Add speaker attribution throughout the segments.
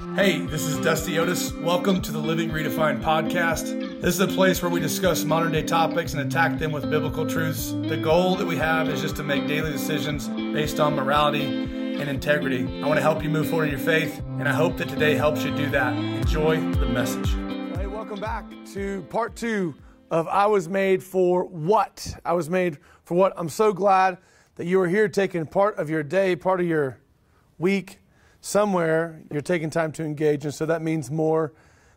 Speaker 1: Hey, this is Dusty Otis. Welcome to the Living Redefined podcast. This is a place where we discuss modern day topics and attack them with biblical truths. The goal that we have is just to make daily decisions based on morality and integrity. I want to help you move forward in your faith, and I hope that today helps you do that. Enjoy the message.
Speaker 2: Hey, welcome back to part two of I Was Made for What? I Was Made for What? I'm so glad that you are here taking part of your day, part of your week somewhere you're taking time to engage. And so that means more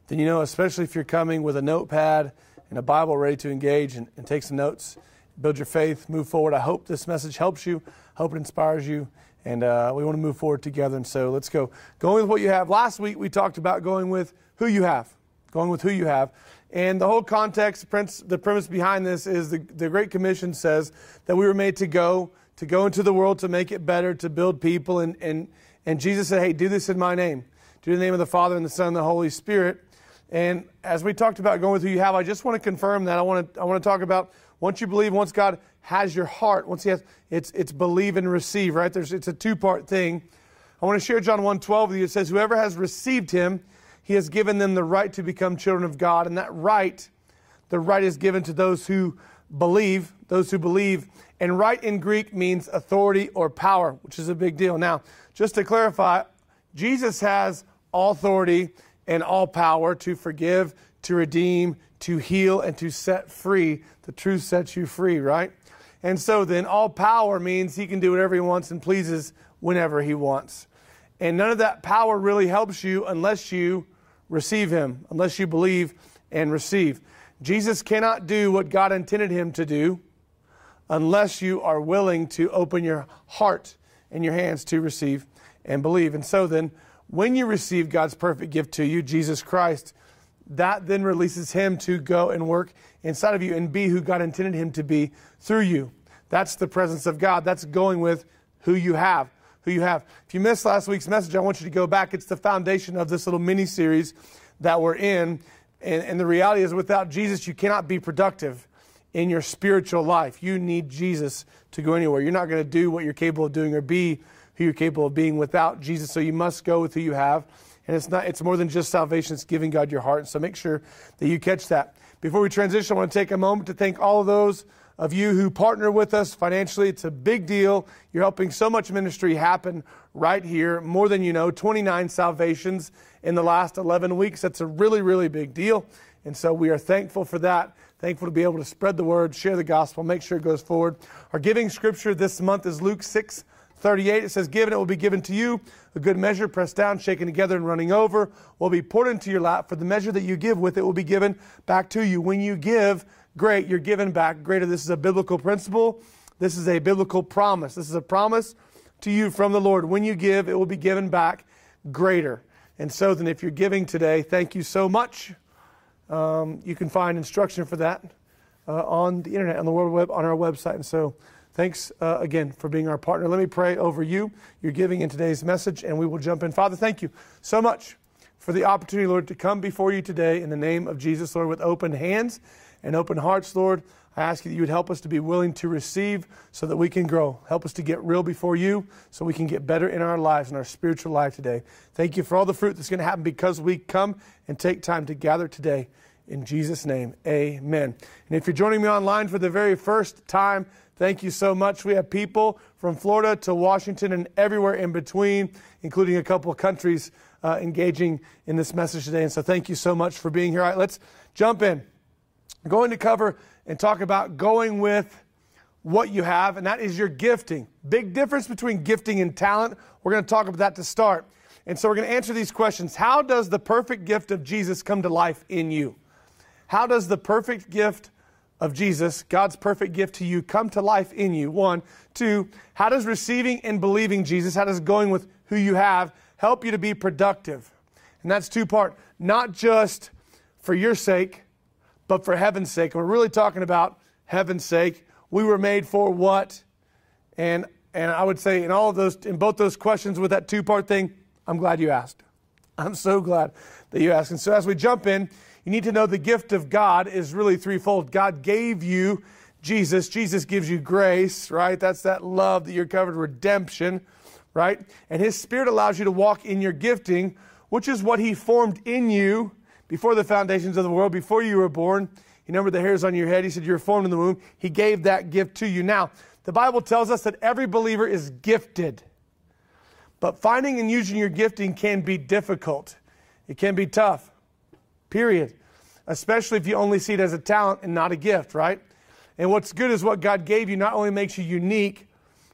Speaker 2: than you know, especially if you're coming with a notepad and a Bible ready to engage and, and take some notes, build your faith, move forward. I hope this message helps you, hope it inspires you. And uh, we want to move forward together. And so let's go. Going with what you have. Last week we talked about going with who you have. Going with who you have. And the whole context, the premise behind this is the, the Great Commission says that we were made to go, to go into the world to make it better, to build people, and, and, and Jesus said, Hey, do this in my name. Do in the name of the Father and the Son and the Holy Spirit. And as we talked about going with who you have, I just want to confirm that. I want to, I want to talk about once you believe, once God has your heart, once He has, it's, it's believe and receive, right? There's, it's a two part thing. I want to share John 1 12 with you. It says, Whoever has received Him, He has given them the right to become children of God. And that right, the right is given to those who believe, those who believe. And right in Greek means authority or power, which is a big deal. Now, just to clarify, Jesus has all authority and all power to forgive, to redeem, to heal, and to set free. The truth sets you free, right? And so then all power means he can do whatever he wants and pleases whenever he wants. And none of that power really helps you unless you receive him, unless you believe and receive. Jesus cannot do what God intended him to do unless you are willing to open your heart and your hands to receive and believe. And so then, when you receive God's perfect gift to you, Jesus Christ, that then releases Him to go and work inside of you and be who God intended Him to be through you. That's the presence of God. That's going with who you have. Who you have. If you missed last week's message, I want you to go back. It's the foundation of this little mini series that we're in. And, and the reality is, without Jesus, you cannot be productive in your spiritual life. You need Jesus to go anywhere. You're not going to do what you're capable of doing or be who you're capable of being without Jesus. So you must go with who you have. And it's not it's more than just salvation, it's giving God your heart. So make sure that you catch that. Before we transition, I want to take a moment to thank all of those of you who partner with us financially. It's a big deal. You're helping so much ministry happen right here. More than you know, 29 salvations in the last 11 weeks. That's a really, really big deal. And so we are thankful for that. Thankful to be able to spread the word, share the gospel, make sure it goes forward. Our giving scripture this month is Luke 6 38. It says, Given it will be given to you, a good measure, pressed down, shaken together, and running over, will be poured into your lap. For the measure that you give with it will be given back to you. When you give, great, you're given back greater. This is a biblical principle. This is a biblical promise. This is a promise to you from the Lord. When you give, it will be given back greater. And so then, if you're giving today, thank you so much. Um, you can find instruction for that uh, on the internet, on the World Web, on our website. And so, thanks uh, again for being our partner. Let me pray over you, your giving in today's message, and we will jump in. Father, thank you so much for the opportunity, Lord, to come before you today in the name of Jesus, Lord, with open hands and open hearts, Lord. I ask you that you would help us to be willing to receive so that we can grow. Help us to get real before you so we can get better in our lives, and our spiritual life today. Thank you for all the fruit that's going to happen because we come and take time to gather today. In Jesus' name, amen. And if you're joining me online for the very first time, thank you so much. We have people from Florida to Washington and everywhere in between, including a couple of countries uh, engaging in this message today. And so thank you so much for being here. All right, let's jump in. I'm going to cover and talk about going with what you have, and that is your gifting. Big difference between gifting and talent. We're going to talk about that to start. And so we're going to answer these questions. How does the perfect gift of Jesus come to life in you? How does the perfect gift of Jesus, God's perfect gift to you, come to life in you? One. Two, how does receiving and believing Jesus, how does going with who you have help you to be productive? And that's two part. Not just for your sake, but for heaven's sake. We're really talking about heaven's sake. We were made for what? And and I would say in all of those in both those questions with that two part thing, I'm glad you asked. I'm so glad that you asked. And so as we jump in, you need to know the gift of God is really threefold. God gave you Jesus. Jesus gives you grace, right? That's that love that you're covered, redemption, right? And His Spirit allows you to walk in your gifting, which is what he formed in you before the foundations of the world, before you were born. He numbered the hairs on your head. He said, You're formed in the womb. He gave that gift to you. Now, the Bible tells us that every believer is gifted. But finding and using your gifting can be difficult. It can be tough, period. Especially if you only see it as a talent and not a gift, right? And what's good is what God gave you not only makes you unique,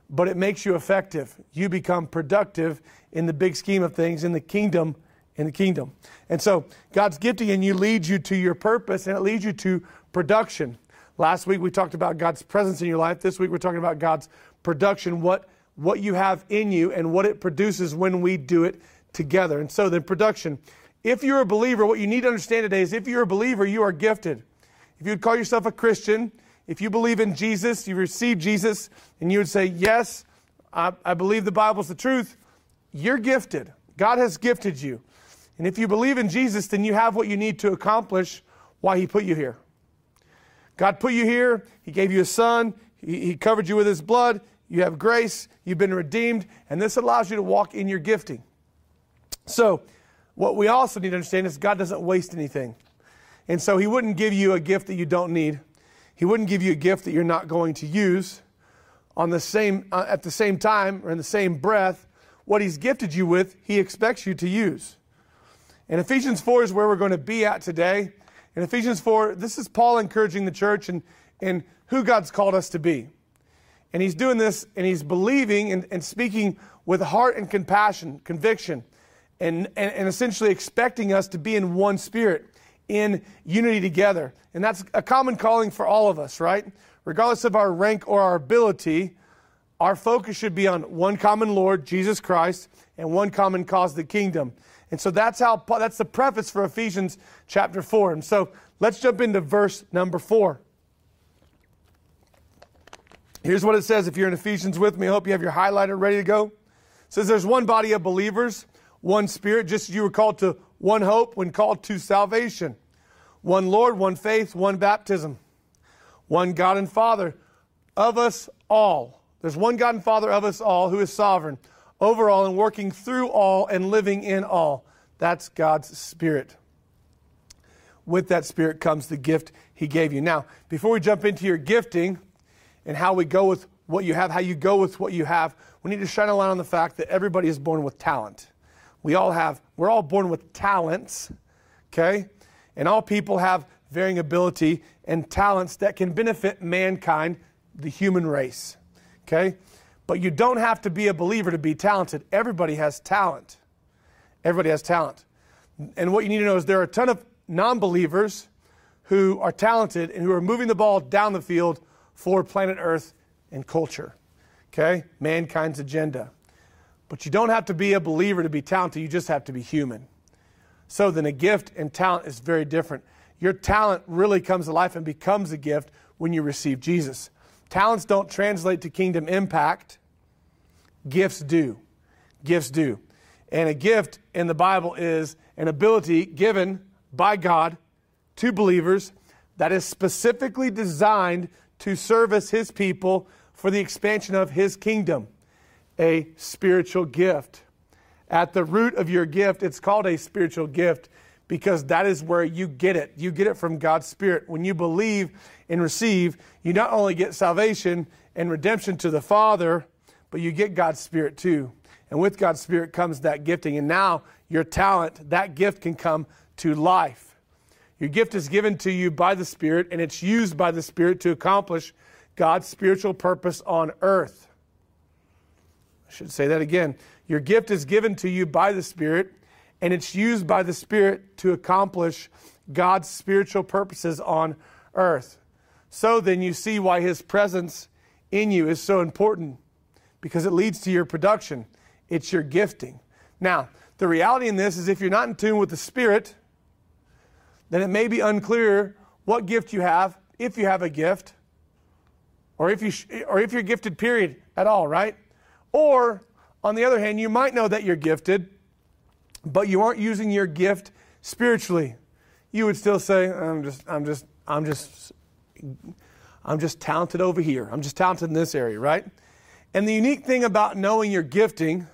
Speaker 2: but it makes you effective. You become productive in the big scheme of things in the kingdom. In the kingdom. And so God's gifting in you leads you to your purpose and it leads you to production. Last week we talked about God's presence in your life. This week we're talking about God's production, what, what you have in you and what it produces when we do it together. And so then production. If you're a believer, what you need to understand today is if you're a believer, you are gifted. If you would call yourself a Christian, if you believe in Jesus, you receive Jesus, and you would say, Yes, I, I believe the Bible's the truth, you're gifted. God has gifted you. And if you believe in Jesus, then you have what you need to accomplish why He put you here. God put you here, He gave you a son, He, he covered you with His blood, you have grace, you've been redeemed, and this allows you to walk in your gifting. So, what we also need to understand is God doesn't waste anything. And so He wouldn't give you a gift that you don't need. He wouldn't give you a gift that you're not going to use. On the same, uh, at the same time or in the same breath, what He's gifted you with, He expects you to use. And Ephesians 4 is where we're going to be at today. In Ephesians 4, this is Paul encouraging the church and, and who God's called us to be. And he's doing this and he's believing and, and speaking with heart and compassion, conviction, and, and, and essentially expecting us to be in one spirit in unity together. And that's a common calling for all of us, right? Regardless of our rank or our ability, our focus should be on one common Lord, Jesus Christ, and one common cause, the kingdom. And so that's how that's the preface for Ephesians chapter 4. And so let's jump into verse number 4. Here's what it says if you're in Ephesians with me. I hope you have your highlighter ready to go. It says there's one body of believers, one spirit, just as you were called to one hope when called to salvation, one Lord, one faith, one baptism, one God and Father of us all. There's one God and Father of us all who is sovereign over all and working through all and living in all. That's God's Spirit. With that Spirit comes the gift He gave you. Now, before we jump into your gifting and how we go with what you have, how you go with what you have, we need to shine a light on the fact that everybody is born with talent. We all have, we're all born with talents, okay? And all people have varying ability and talents that can benefit mankind, the human race, okay? But you don't have to be a believer to be talented. Everybody has talent. Everybody has talent. And what you need to know is there are a ton of non believers who are talented and who are moving the ball down the field for planet Earth and culture. Okay? Mankind's agenda. But you don't have to be a believer to be talented, you just have to be human. So then a gift and talent is very different. Your talent really comes to life and becomes a gift when you receive Jesus. Talents don't translate to kingdom impact, gifts do. Gifts do. And a gift in the Bible is an ability given by God to believers that is specifically designed to service His people for the expansion of His kingdom a spiritual gift. At the root of your gift, it's called a spiritual gift because that is where you get it. You get it from God's Spirit. When you believe and receive, you not only get salvation and redemption to the Father, but you get God's Spirit too. And with God's Spirit comes that gifting. And now your talent, that gift can come to life. Your gift is given to you by the Spirit, and it's used by the Spirit to accomplish God's spiritual purpose on earth. I should say that again. Your gift is given to you by the Spirit, and it's used by the Spirit to accomplish God's spiritual purposes on earth. So then, you see why His presence in you is so important because it leads to your production, it's your gifting. Now, the reality in this is if you're not in tune with the Spirit, then it may be unclear what gift you have, if you have a gift, or if, you or if you're gifted, period, at all, right? Or, on the other hand, you might know that you're gifted, but you aren't using your gift spiritually. You would still say, I'm just, I'm just, I'm just, I'm just talented over here. I'm just talented in this area, right? And the unique thing about knowing your gifting,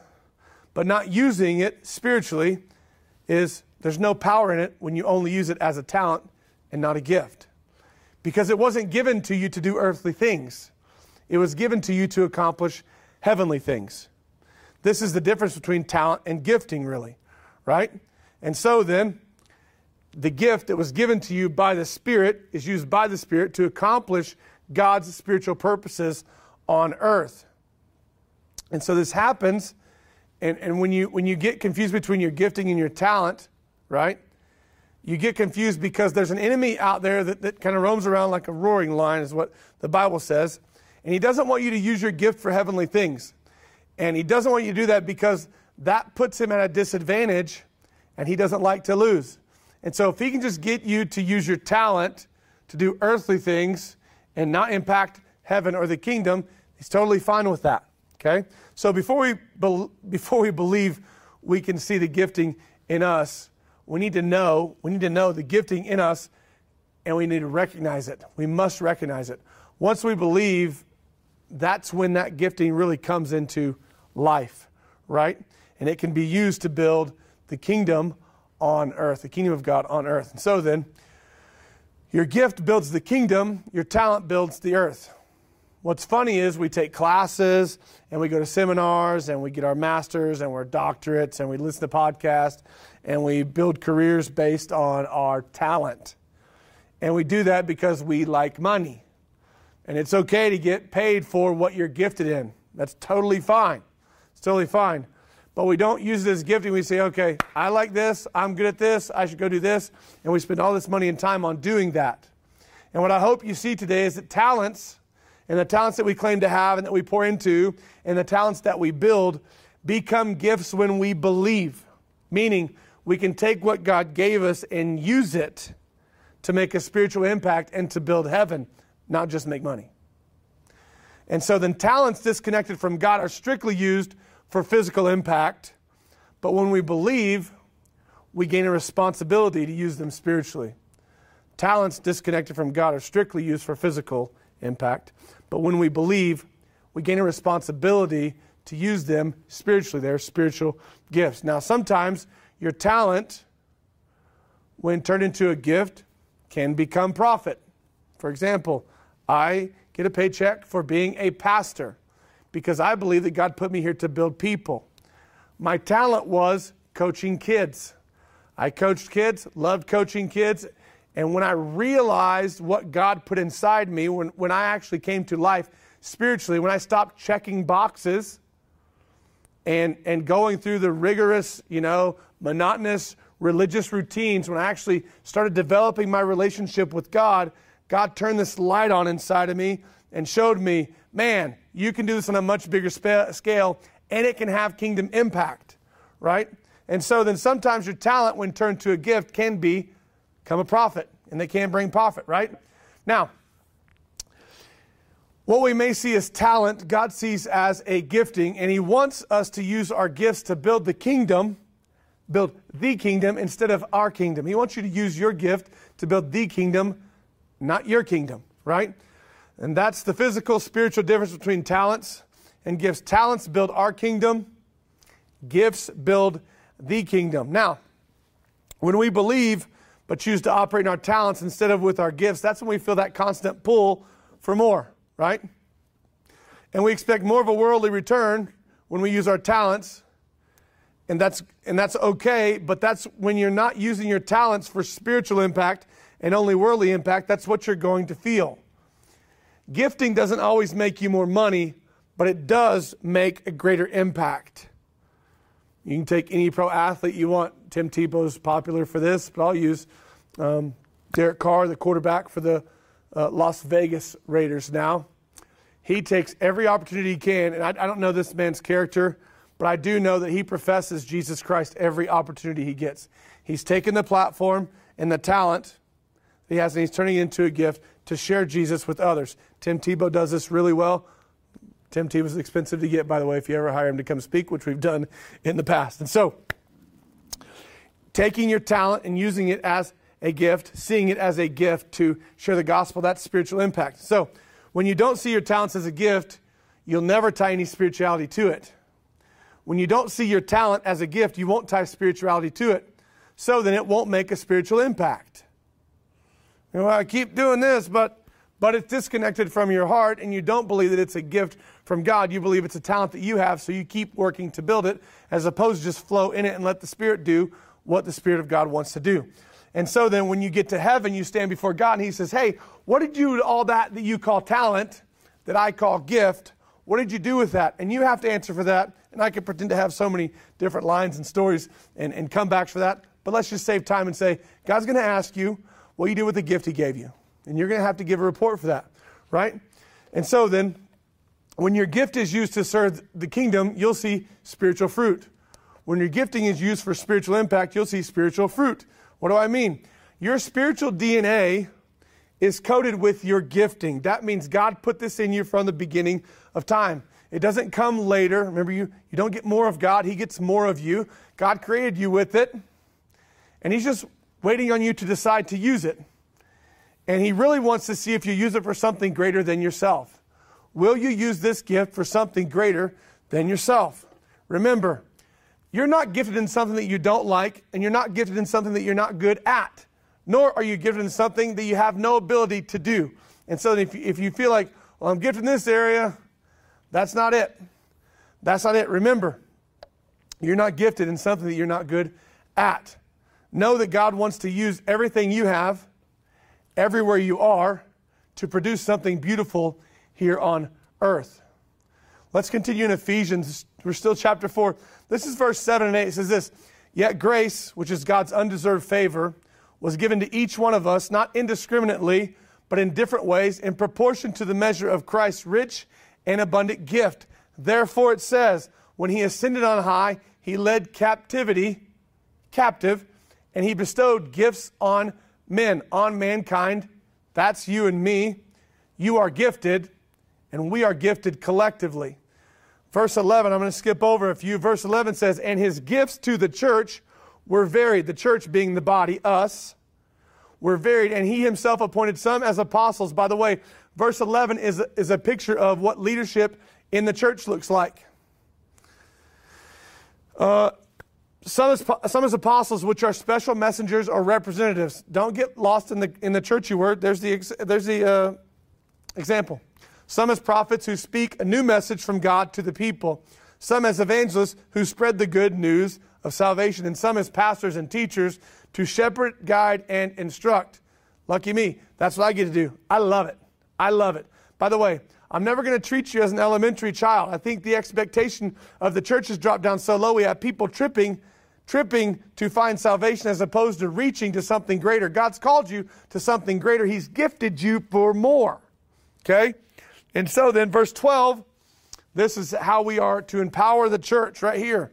Speaker 2: but not using it spiritually, is there's no power in it when you only use it as a talent and not a gift. Because it wasn't given to you to do earthly things, it was given to you to accomplish heavenly things. This is the difference between talent and gifting, really, right? And so then, the gift that was given to you by the Spirit is used by the Spirit to accomplish God's spiritual purposes on earth. And so this happens, and, and when, you, when you get confused between your gifting and your talent, right? You get confused because there's an enemy out there that, that kind of roams around like a roaring lion, is what the Bible says. And he doesn't want you to use your gift for heavenly things. And he doesn't want you to do that because that puts him at a disadvantage and he doesn't like to lose. And so if he can just get you to use your talent to do earthly things and not impact heaven or the kingdom, he's totally fine with that. Okay? So before we be- before we believe we can see the gifting in us, we need to know, we need to know the gifting in us and we need to recognize it. We must recognize it. Once we believe, that's when that gifting really comes into life, right? And it can be used to build the kingdom on earth, the kingdom of God on earth. And so then, your gift builds the kingdom, your talent builds the earth. What's funny is we take classes and we go to seminars and we get our masters and we're doctorates and we listen to podcasts and we build careers based on our talent. And we do that because we like money. And it's okay to get paid for what you're gifted in. That's totally fine. It's totally fine. But we don't use as gifting. We say, okay, I like this. I'm good at this. I should go do this. And we spend all this money and time on doing that. And what I hope you see today is that talents and the talents that we claim to have and that we pour into and the talents that we build become gifts when we believe. Meaning, we can take what God gave us and use it to make a spiritual impact and to build heaven, not just make money. And so then talents disconnected from God are strictly used for physical impact, but when we believe, we gain a responsibility to use them spiritually. Talents disconnected from God are strictly used for physical impact, but when we believe, we gain a responsibility to use them spiritually. They're spiritual gifts. Now, sometimes your talent, when turned into a gift, can become profit. For example, I get a paycheck for being a pastor because I believe that God put me here to build people. My talent was coaching kids. I coached kids, loved coaching kids, and when I realized what God put inside me, when, when I actually came to life spiritually, when I stopped checking boxes and, and going through the rigorous, you know, monotonous religious routines, when I actually started developing my relationship with God, God turned this light on inside of me and showed me, man, you can do this on a much bigger scale and it can have kingdom impact, right? And so then sometimes your talent, when turned to a gift, can be become a prophet, and they can bring profit, right? Now, what we may see as talent, God sees as a gifting, and He wants us to use our gifts to build the kingdom, build the kingdom instead of our kingdom. He wants you to use your gift to build the kingdom, not your kingdom, right? And that's the physical, spiritual difference between talents and gifts. Talents build our kingdom, gifts build the kingdom. Now, when we believe but choose to operate in our talents instead of with our gifts, that's when we feel that constant pull for more, right? And we expect more of a worldly return when we use our talents. And that's, and that's okay, but that's when you're not using your talents for spiritual impact and only worldly impact, that's what you're going to feel. Gifting doesn't always make you more money, but it does make a greater impact. You can take any pro athlete you want. Tim Tebow's popular for this, but I'll use um, Derek Carr, the quarterback for the uh, Las Vegas Raiders now. He takes every opportunity he can, and I, I don't know this man's character, but I do know that he professes Jesus Christ every opportunity he gets. He's taken the platform and the talent he has, and he's turning it into a gift to share Jesus with others. Tim Tebow does this really well. Tim Tebow is expensive to get, by the way, if you ever hire him to come speak, which we've done in the past. And so, taking your talent and using it as a gift, seeing it as a gift to share the gospel, that's spiritual impact. So, when you don't see your talents as a gift, you'll never tie any spirituality to it. When you don't see your talent as a gift, you won't tie spirituality to it. so then it won't make a spiritual impact. You know, I keep doing this, but but it's disconnected from your heart and you don't believe that it's a gift from God. You believe it's a talent that you have, so you keep working to build it as opposed to just flow in it and let the Spirit do what the Spirit of God wants to do. And so then when you get to heaven, you stand before God and He says, Hey, what did you all that that you call talent, that I call gift? What did you do with that? And you have to answer for that. And I could pretend to have so many different lines and stories and, and comebacks for that. But let's just save time and say, God's going to ask you what you did with the gift He gave you. And you're going to have to give a report for that, right? And so then, when your gift is used to serve the kingdom, you'll see spiritual fruit. When your gifting is used for spiritual impact, you'll see spiritual fruit. What do I mean? Your spiritual DNA is coded with your gifting. That means God put this in you from the beginning of time. It doesn't come later. Remember, you, you don't get more of God, He gets more of you. God created you with it, and He's just waiting on you to decide to use it. And He really wants to see if you use it for something greater than yourself. Will you use this gift for something greater than yourself? Remember, you're not gifted in something that you don't like, and you're not gifted in something that you're not good at, nor are you gifted in something that you have no ability to do. And so if you, if you feel like, well, I'm gifted in this area, that's not it. That's not it. Remember, you're not gifted in something that you're not good at. Know that God wants to use everything you have, everywhere you are, to produce something beautiful here on earth. Let's continue in Ephesians. We're still chapter 4. This is verse 7 and 8. It says this Yet grace, which is God's undeserved favor, was given to each one of us, not indiscriminately, but in different ways, in proportion to the measure of Christ's rich and abundant gift. Therefore, it says, when he ascended on high, he led captivity captive, and he bestowed gifts on men, on mankind. That's you and me. You are gifted, and we are gifted collectively. Verse 11, I'm going to skip over a few. Verse 11 says, And his gifts to the church were varied, the church being the body, us, were varied, and he himself appointed some as apostles. By the way, verse 11 is, is a picture of what leadership in the church looks like. Uh, some as, some as apostles, which are special messengers or representatives. Don't get lost in the, in the churchy word. There's the, there's the uh, example. Some as prophets who speak a new message from God to the people. Some as evangelists who spread the good news of salvation. And some as pastors and teachers to shepherd, guide, and instruct. Lucky me. That's what I get to do. I love it. I love it. By the way, I'm never going to treat you as an elementary child. I think the expectation of the church has dropped down so low. We have people tripping, tripping to find salvation as opposed to reaching to something greater. God's called you to something greater. He's gifted you for more. Okay? And so then, verse 12, this is how we are to empower the church right here.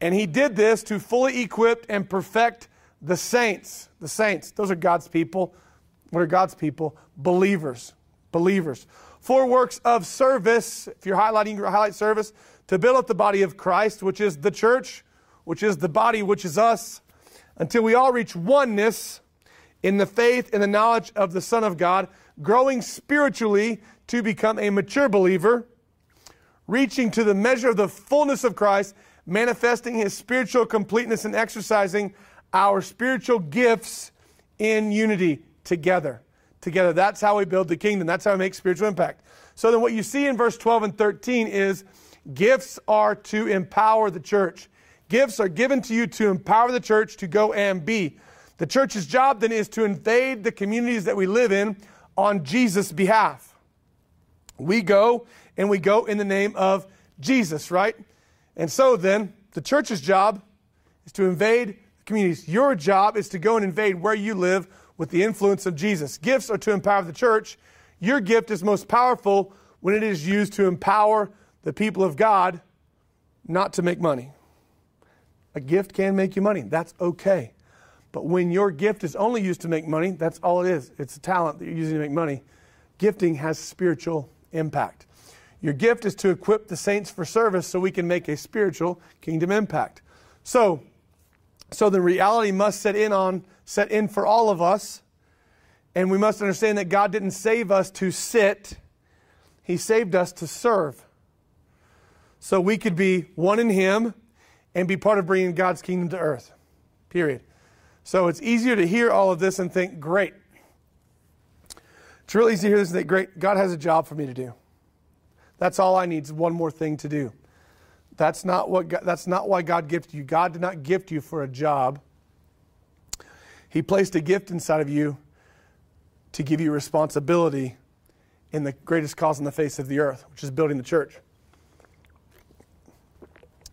Speaker 2: And he did this to fully equip and perfect the saints. The saints, those are God's people. What are God's people? Believers. Believers. For works of service, if you're highlighting, highlight service, to build up the body of Christ, which is the church, which is the body, which is us, until we all reach oneness in the faith and the knowledge of the Son of God, growing spiritually to become a mature believer, reaching to the measure of the fullness of Christ, manifesting his spiritual completeness and exercising our spiritual gifts in unity together. Together. That's how we build the kingdom. That's how we make spiritual impact. So then what you see in verse 12 and 13 is gifts are to empower the church. Gifts are given to you to empower the church to go and be. The church's job then is to invade the communities that we live in on Jesus' behalf. We go and we go in the name of Jesus, right? And so then, the church's job is to invade communities. Your job is to go and invade where you live with the influence of Jesus. Gifts are to empower the church. Your gift is most powerful when it is used to empower the people of God, not to make money. A gift can make you money. That's okay. But when your gift is only used to make money, that's all it is. It's a talent that you're using to make money. Gifting has spiritual impact. Your gift is to equip the saints for service so we can make a spiritual kingdom impact. So, so the reality must set in on set in for all of us, and we must understand that God didn't save us to sit; He saved us to serve. So we could be one in Him and be part of bringing God's kingdom to earth. period. So it's easier to hear all of this and think, great. It's really easy to hear this and think, great, God has a job for me to do. That's all I need is one more thing to do. That's not, what God, that's not why God gifted you. God did not gift you for a job. He placed a gift inside of you to give you responsibility in the greatest cause on the face of the earth, which is building the church.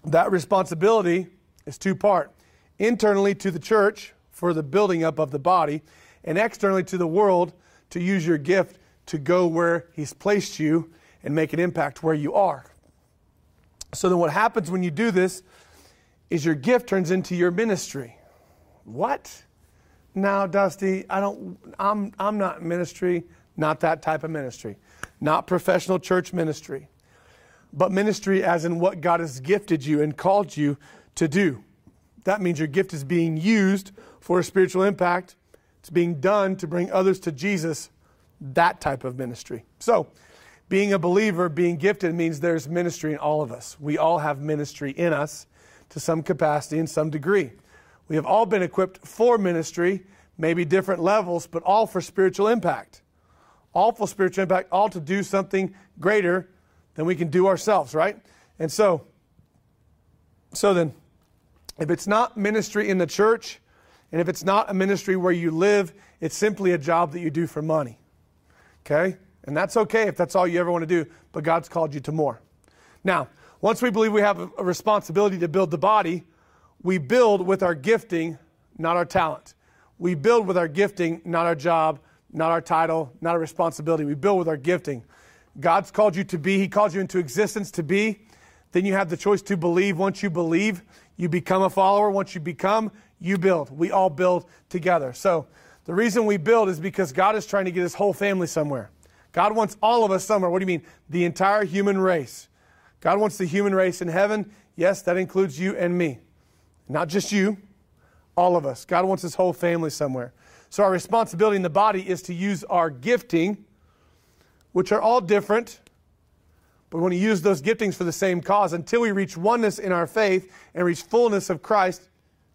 Speaker 2: That responsibility is two part internally to the church for the building up of the body, and externally to the world to use your gift to go where He's placed you and make an impact where you are. So then, what happens when you do this is your gift turns into your ministry. What? Now, Dusty, I don't. I'm I'm not ministry. Not that type of ministry. Not professional church ministry. But ministry as in what God has gifted you and called you to do. That means your gift is being used for a spiritual impact. It's being done to bring others to Jesus. That type of ministry. So, being a believer, being gifted means there's ministry in all of us. We all have ministry in us to some capacity and some degree. We have all been equipped for ministry, maybe different levels, but all for spiritual impact. All for spiritual impact, all to do something greater than we can do ourselves, right? And so, so then, if it's not ministry in the church, and if it's not a ministry where you live, it's simply a job that you do for money. Okay? And that's okay if that's all you ever want to do, but God's called you to more. Now, once we believe we have a responsibility to build the body, we build with our gifting, not our talent. We build with our gifting, not our job, not our title, not our responsibility. We build with our gifting. God's called you to be, He called you into existence to be. Then you have the choice to believe. Once you believe, you become a follower. Once you become, you build. We all build together. So the reason we build is because God is trying to get His whole family somewhere. God wants all of us somewhere. What do you mean? The entire human race. God wants the human race in heaven. Yes, that includes you and me. Not just you, all of us. God wants his whole family somewhere. So our responsibility in the body is to use our gifting, which are all different, but we want to use those giftings for the same cause until we reach oneness in our faith and reach fullness of Christ,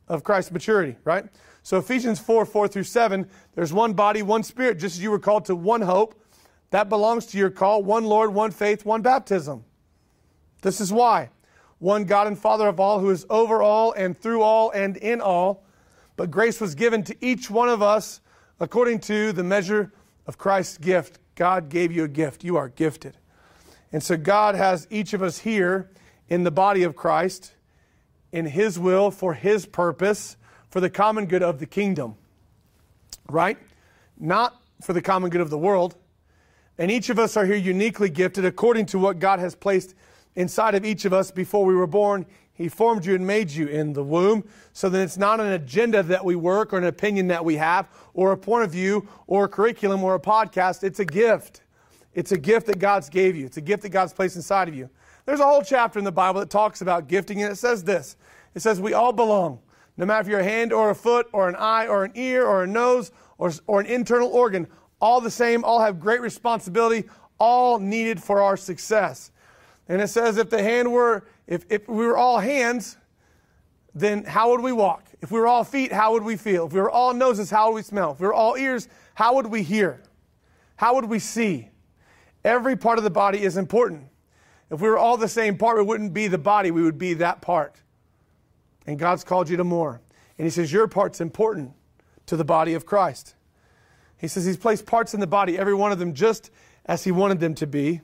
Speaker 2: of Christ's maturity, right? So Ephesians 4, 4 through 7, there's one body, one spirit, just as you were called to one hope that belongs to your call one Lord, one faith, one baptism. This is why. One God and Father of all, who is over all and through all and in all. But grace was given to each one of us according to the measure of Christ's gift. God gave you a gift. You are gifted. And so God has each of us here in the body of Christ in His will, for His purpose, for the common good of the kingdom. Right? Not for the common good of the world. And each of us are here uniquely gifted according to what God has placed inside of each of us before we were born. He formed you and made you in the womb so that it's not an agenda that we work or an opinion that we have or a point of view or a curriculum or a podcast. It's a gift. It's a gift that God's gave you. It's a gift that God's placed inside of you. There's a whole chapter in the Bible that talks about gifting and it says this. It says we all belong. No matter if you're a hand or a foot or an eye or an ear or a nose or, or an internal organ, all the same, all have great responsibility, all needed for our success. And it says if the hand were, if, if we were all hands, then how would we walk? If we were all feet, how would we feel? If we were all noses, how would we smell? If we were all ears, how would we hear? How would we see? Every part of the body is important. If we were all the same part, we wouldn't be the body, we would be that part. And God's called you to more. And He says, Your part's important to the body of Christ. He says He's placed parts in the body, every one of them just as He wanted them to be.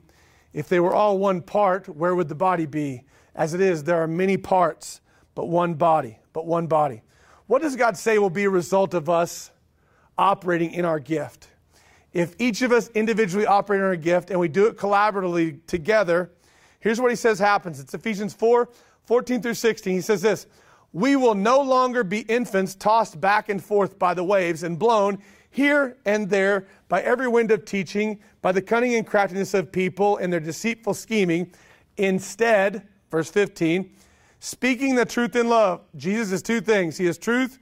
Speaker 2: If they were all one part, where would the body be? As it is, there are many parts, but one body, but one body. What does God say will be a result of us operating in our gift? If each of us individually operate in our gift and we do it collaboratively together, here's what he says happens. It's Ephesians 4 14 through 16. He says this We will no longer be infants tossed back and forth by the waves and blown here and there by every wind of teaching, by the cunning and craftiness of people and their deceitful scheming. Instead, verse 15, speaking the truth in love. Jesus is two things He is truth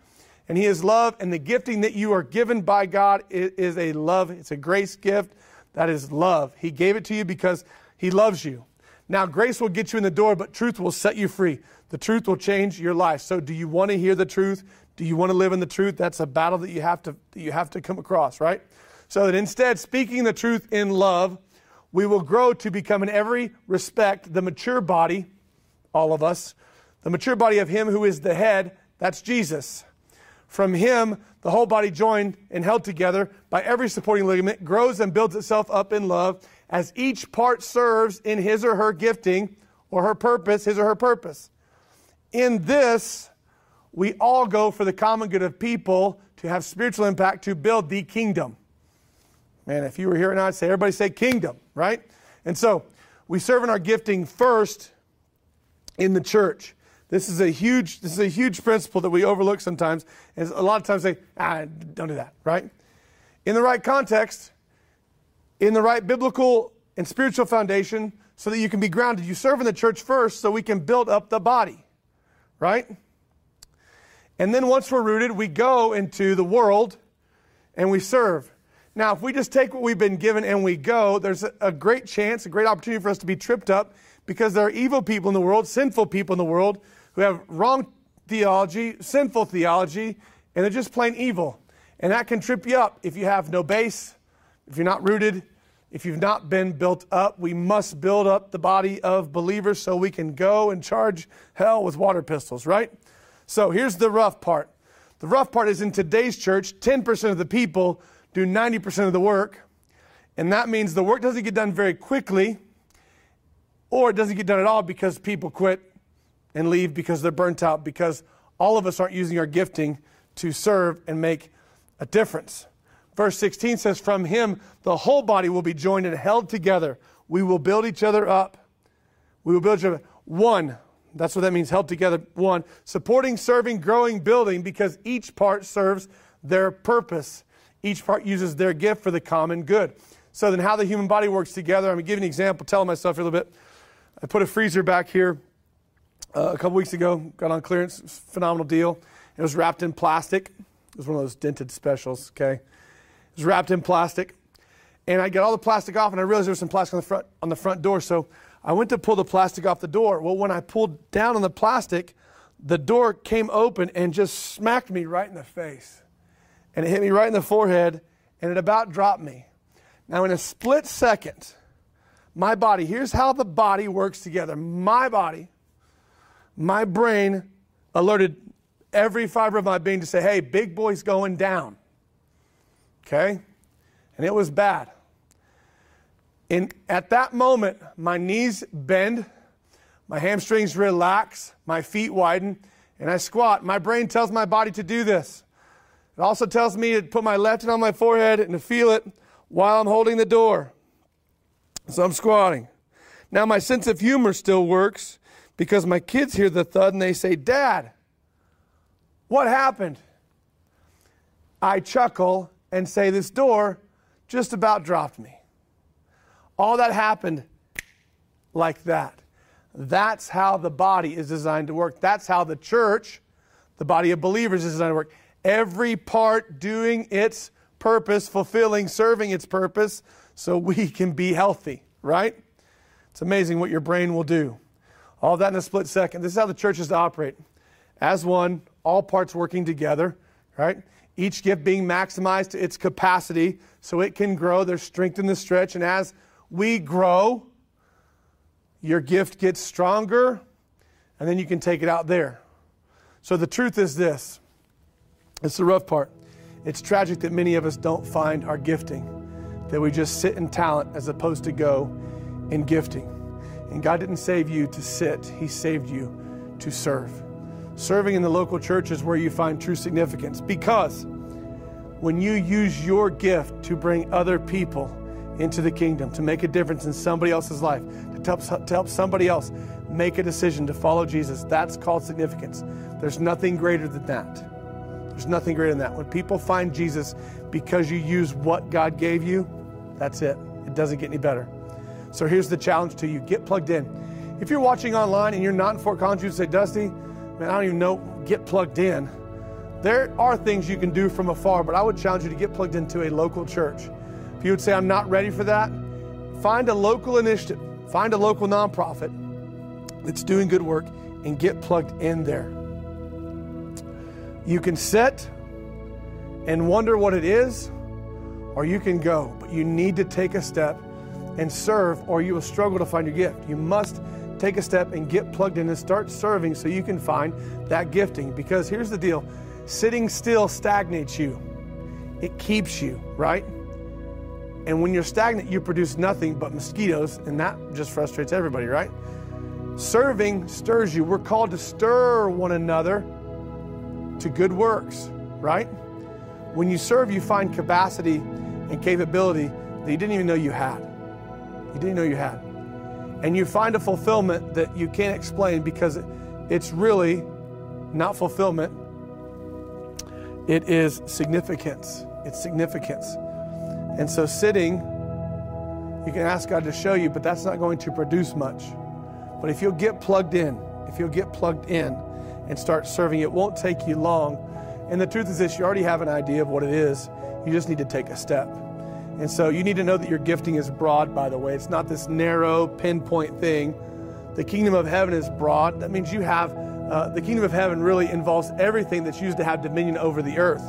Speaker 2: and He is love, and the gifting that you are given by God is a love, it's a grace gift. That is love. He gave it to you because He loves you. Now, grace will get you in the door, but truth will set you free. The truth will change your life. So, do you want to hear the truth? Do you want to live in the truth? That's a battle that you have to you have to come across, right? So that instead, speaking the truth in love, we will grow to become in every respect the mature body, all of us, the mature body of Him who is the head, that's Jesus. From Him, the whole body joined and held together by every supporting ligament grows and builds itself up in love as each part serves in his or her gifting or her purpose, his or her purpose. In this, we all go for the common good of people to have spiritual impact to build the kingdom. Man, if you were here and I'd say, everybody say kingdom, right? And so we serve in our gifting first in the church. This is a huge, this is a huge principle that we overlook sometimes. And a lot of times say, ah, don't do that, right? In the right context, in the right biblical and spiritual foundation, so that you can be grounded. You serve in the church first so we can build up the body, right? And then once we're rooted, we go into the world and we serve. Now, if we just take what we've been given and we go, there's a, great chance, a great opportunity for us to be tripped up because there are evil people in the world, sinful people in the world who have wrong theology, sinful theology, and they're just plain evil. And that can trip you up if you have no base, if you're not rooted, if you've not been built up. We must build up the body of believers so we can go and charge hell with water pistols, right? So here's the rough part. The rough part is in today's church, 10% of the people do 90% of the work. And that means the work doesn't get done very quickly, or it doesn't get done at all because people quit and leave because they're burnt out, because all of us aren't using our gifting to serve and make a difference. Verse 16 says, From him the whole body will be joined and held together. We will build each other up. We will build each other. One, that's what that means, held together. One, supporting, serving, growing, building, because each part serves their purpose. Each part uses their gift for the common good. So then, how the human body works together, I'm going to give an example, telling myself a little bit. I put a freezer back here uh, a couple weeks ago, got on clearance, phenomenal deal. It was wrapped in plastic. It was one of those dented specials, okay? It was wrapped in plastic. And I got all the plastic off, and I realized there was some plastic on the front, on the front door. So I went to pull the plastic off the door. Well, when I pulled down on the plastic, the door came open and just smacked me right in the face. And it hit me right in the forehead, and it about dropped me. Now, in a split second, my body, here's how the body works together. My body, my brain alerted every fiber of my being to say, hey, big boy's going down. Okay? And it was bad. In, at that moment, my knees bend, my hamstrings relax, my feet widen, and I squat. My brain tells my body to do this. It also tells me to put my left hand on my forehead and to feel it while I'm holding the door. So I'm squatting. Now, my sense of humor still works because my kids hear the thud and they say, Dad, what happened? I chuckle and say, This door just about dropped me. All that happened like that. That's how the body is designed to work. That's how the church, the body of believers, is designed to work. Every part doing its purpose, fulfilling, serving its purpose, so we can be healthy, right? It's amazing what your brain will do. All that in a split second. This is how the church is to operate. As one, all parts working together, right? Each gift being maximized to its capacity so it can grow. There's strength in the stretch. And as we grow, your gift gets stronger, and then you can take it out there. So the truth is this it's the rough part. It's tragic that many of us don't find our gifting, that we just sit in talent as opposed to go in gifting. And God didn't save you to sit, He saved you to serve. Serving in the local church is where you find true significance because when you use your gift to bring other people into the kingdom, to make a difference in somebody else's life, to help, to help somebody else make a decision to follow Jesus. That's called significance. There's nothing greater than that. There's nothing greater than that. When people find Jesus because you use what God gave you, that's it. It doesn't get any better. So here's the challenge to you get plugged in. If you're watching online and you're not in Fort Collins, you say, Dusty, man, I don't even know, get plugged in. There are things you can do from afar, but I would challenge you to get plugged into a local church. If you would say, I'm not ready for that, find a local initiative. Find a local nonprofit that's doing good work and get plugged in there. You can sit and wonder what it is, or you can go, but you need to take a step and serve, or you will struggle to find your gift. You must take a step and get plugged in and start serving so you can find that gifting. Because here's the deal sitting still stagnates you, it keeps you, right? And when you're stagnant, you produce nothing but mosquitoes, and that just frustrates everybody, right? Serving stirs you. We're called to stir one another to good works, right? When you serve, you find capacity and capability that you didn't even know you had. You didn't know you had. And you find a fulfillment that you can't explain because it's really not fulfillment, it is significance. It's significance. And so, sitting, you can ask God to show you, but that's not going to produce much. But if you'll get plugged in, if you'll get plugged in and start serving, it won't take you long. And the truth is this you already have an idea of what it is, you just need to take a step. And so, you need to know that your gifting is broad, by the way. It's not this narrow, pinpoint thing. The kingdom of heaven is broad. That means you have, uh, the kingdom of heaven really involves everything that's used to have dominion over the earth.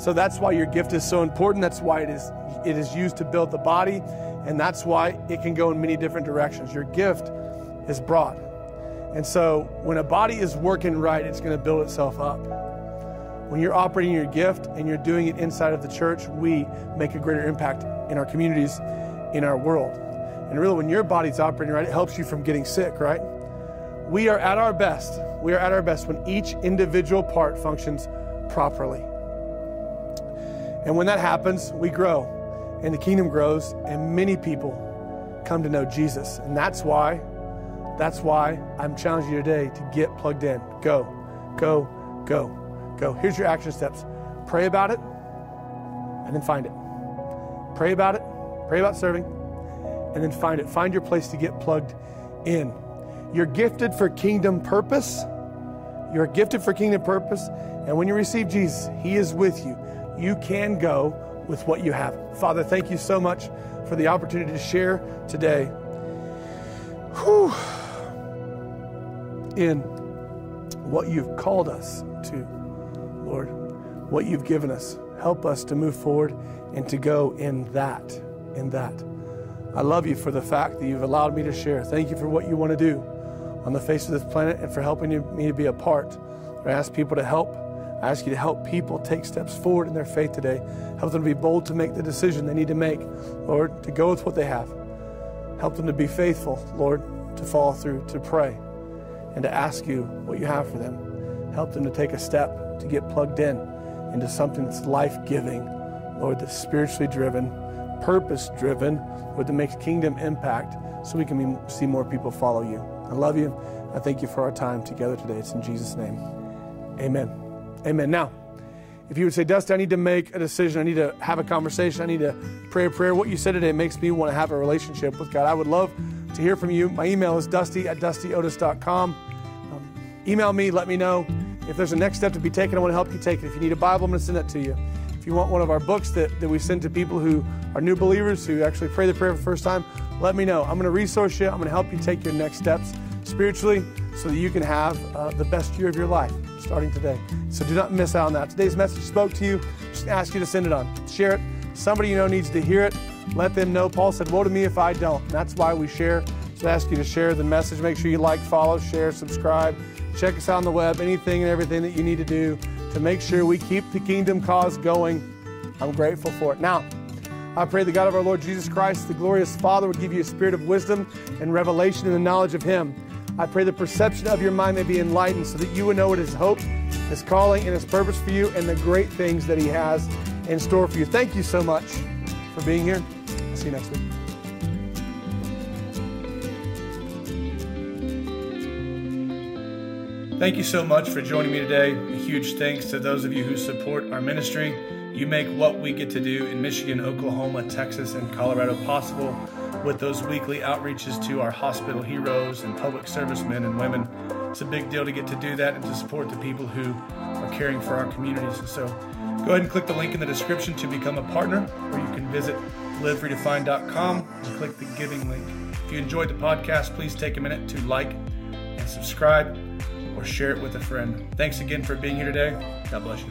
Speaker 2: So that's why your gift is so important. That's why it is it is used to build the body, and that's why it can go in many different directions. Your gift is broad. And so when a body is working right, it's going to build itself up. When you're operating your gift and you're doing it inside of the church, we make a greater impact in our communities, in our world. And really, when your body's operating right, it helps you from getting sick, right? We are at our best. We are at our best when each individual part functions properly. And when that happens, we grow and the kingdom grows and many people come to know Jesus. And that's why that's why I'm challenging you today to get plugged in. Go. Go. Go. Go. Here's your action steps. Pray about it and then find it. Pray about it. Pray about serving and then find it. Find your place to get plugged in. You're gifted for kingdom purpose. You're gifted for kingdom purpose. And when you receive Jesus, He is with you you can go with what you have. Father, thank you so much for the opportunity to share today. Whew, in what you've called us to, Lord, what you've given us. Help us to move forward and to go in that, in that. I love you for the fact that you've allowed me to share. Thank you for what you want to do on the face of this planet and for helping me to be a part. I ask people to help I ask you to help people take steps forward in their faith today. Help them to be bold to make the decision they need to make, Lord, to go with what they have. Help them to be faithful, Lord, to follow through, to pray, and to ask you what you have for them. Help them to take a step to get plugged in into something that's life giving, Lord, that's spiritually driven, purpose driven, Lord, that makes kingdom impact so we can be, see more people follow you. I love you. I thank you for our time together today. It's in Jesus' name. Amen. Amen. Now, if you would say, Dusty, I need to make a decision, I need to have a conversation, I need to pray a prayer, what you said today makes me want to have a relationship with God. I would love to hear from you. My email is dusty at dustyotis.com. Um, email me, let me know. If there's a next step to be taken, I want to help you take it. If you need a Bible, I'm going to send that to you. If you want one of our books that, that we send to people who are new believers, who actually pray the prayer for the first time, let me know. I'm going to resource you. I'm going to help you take your next steps spiritually so that you can have uh, the best year of your life starting today. So do not miss out on that. Today's message spoke to you. Just ask you to send it on. Share it. Somebody you know needs to hear it. Let them know. Paul said, Woe to me if I don't. And that's why we share. So I ask you to share the message. Make sure you like, follow, share, subscribe. Check us out on the web. Anything and everything that you need to do to make sure we keep the kingdom cause going. I'm grateful for it. Now, I pray the God of our Lord Jesus Christ, the glorious Father, would give you a spirit of wisdom and revelation in the knowledge of Him I pray the perception of your mind may be enlightened so that you would know what His hope, His calling, and His purpose for you and the great things that He has in store for you. Thank you so much for being here. I'll see you next week.
Speaker 1: Thank you so much for joining me today. A huge thanks to those of you who support our ministry. You make what we get to do in Michigan, Oklahoma, Texas, and Colorado possible with those weekly outreaches to our hospital heroes and public servicemen and women. It's a big deal to get to do that and to support the people who are caring for our communities. And so go ahead and click the link in the description to become a partner, or you can visit liveredefined.com and click the giving link. If you enjoyed the podcast, please take a minute to like and subscribe or share it with a friend. Thanks again for being here today. God bless you.